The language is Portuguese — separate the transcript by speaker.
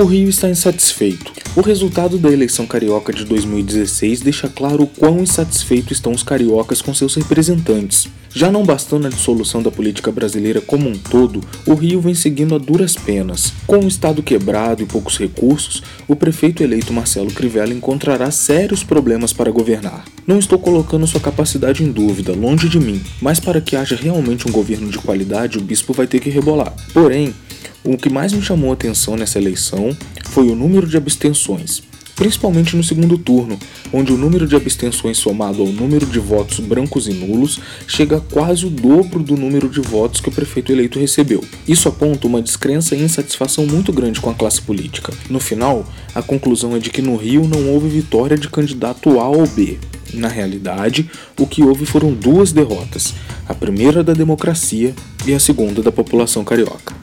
Speaker 1: O Rio está insatisfeito. O resultado da eleição carioca de 2016 deixa claro o quão insatisfeitos estão os cariocas com seus representantes. Já não bastando a dissolução da política brasileira como um todo, o Rio vem seguindo a duras penas. Com o estado quebrado e poucos recursos, o prefeito eleito Marcelo Crivella encontrará sérios problemas para governar. Não estou colocando sua capacidade em dúvida, longe de mim, mas para que haja realmente um governo de qualidade, o bispo vai ter que rebolar. Porém, o que mais me chamou a atenção nessa eleição foi o número de abstenções, principalmente no segundo turno, onde o número de abstenções somado ao número de votos brancos e nulos chega a quase o dobro do número de votos que o prefeito eleito recebeu. Isso aponta uma descrença e insatisfação muito grande com a classe política. No final, a conclusão é de que no Rio não houve vitória de candidato A ou B. Na realidade, o que houve foram duas derrotas: a primeira da democracia e a segunda da população carioca.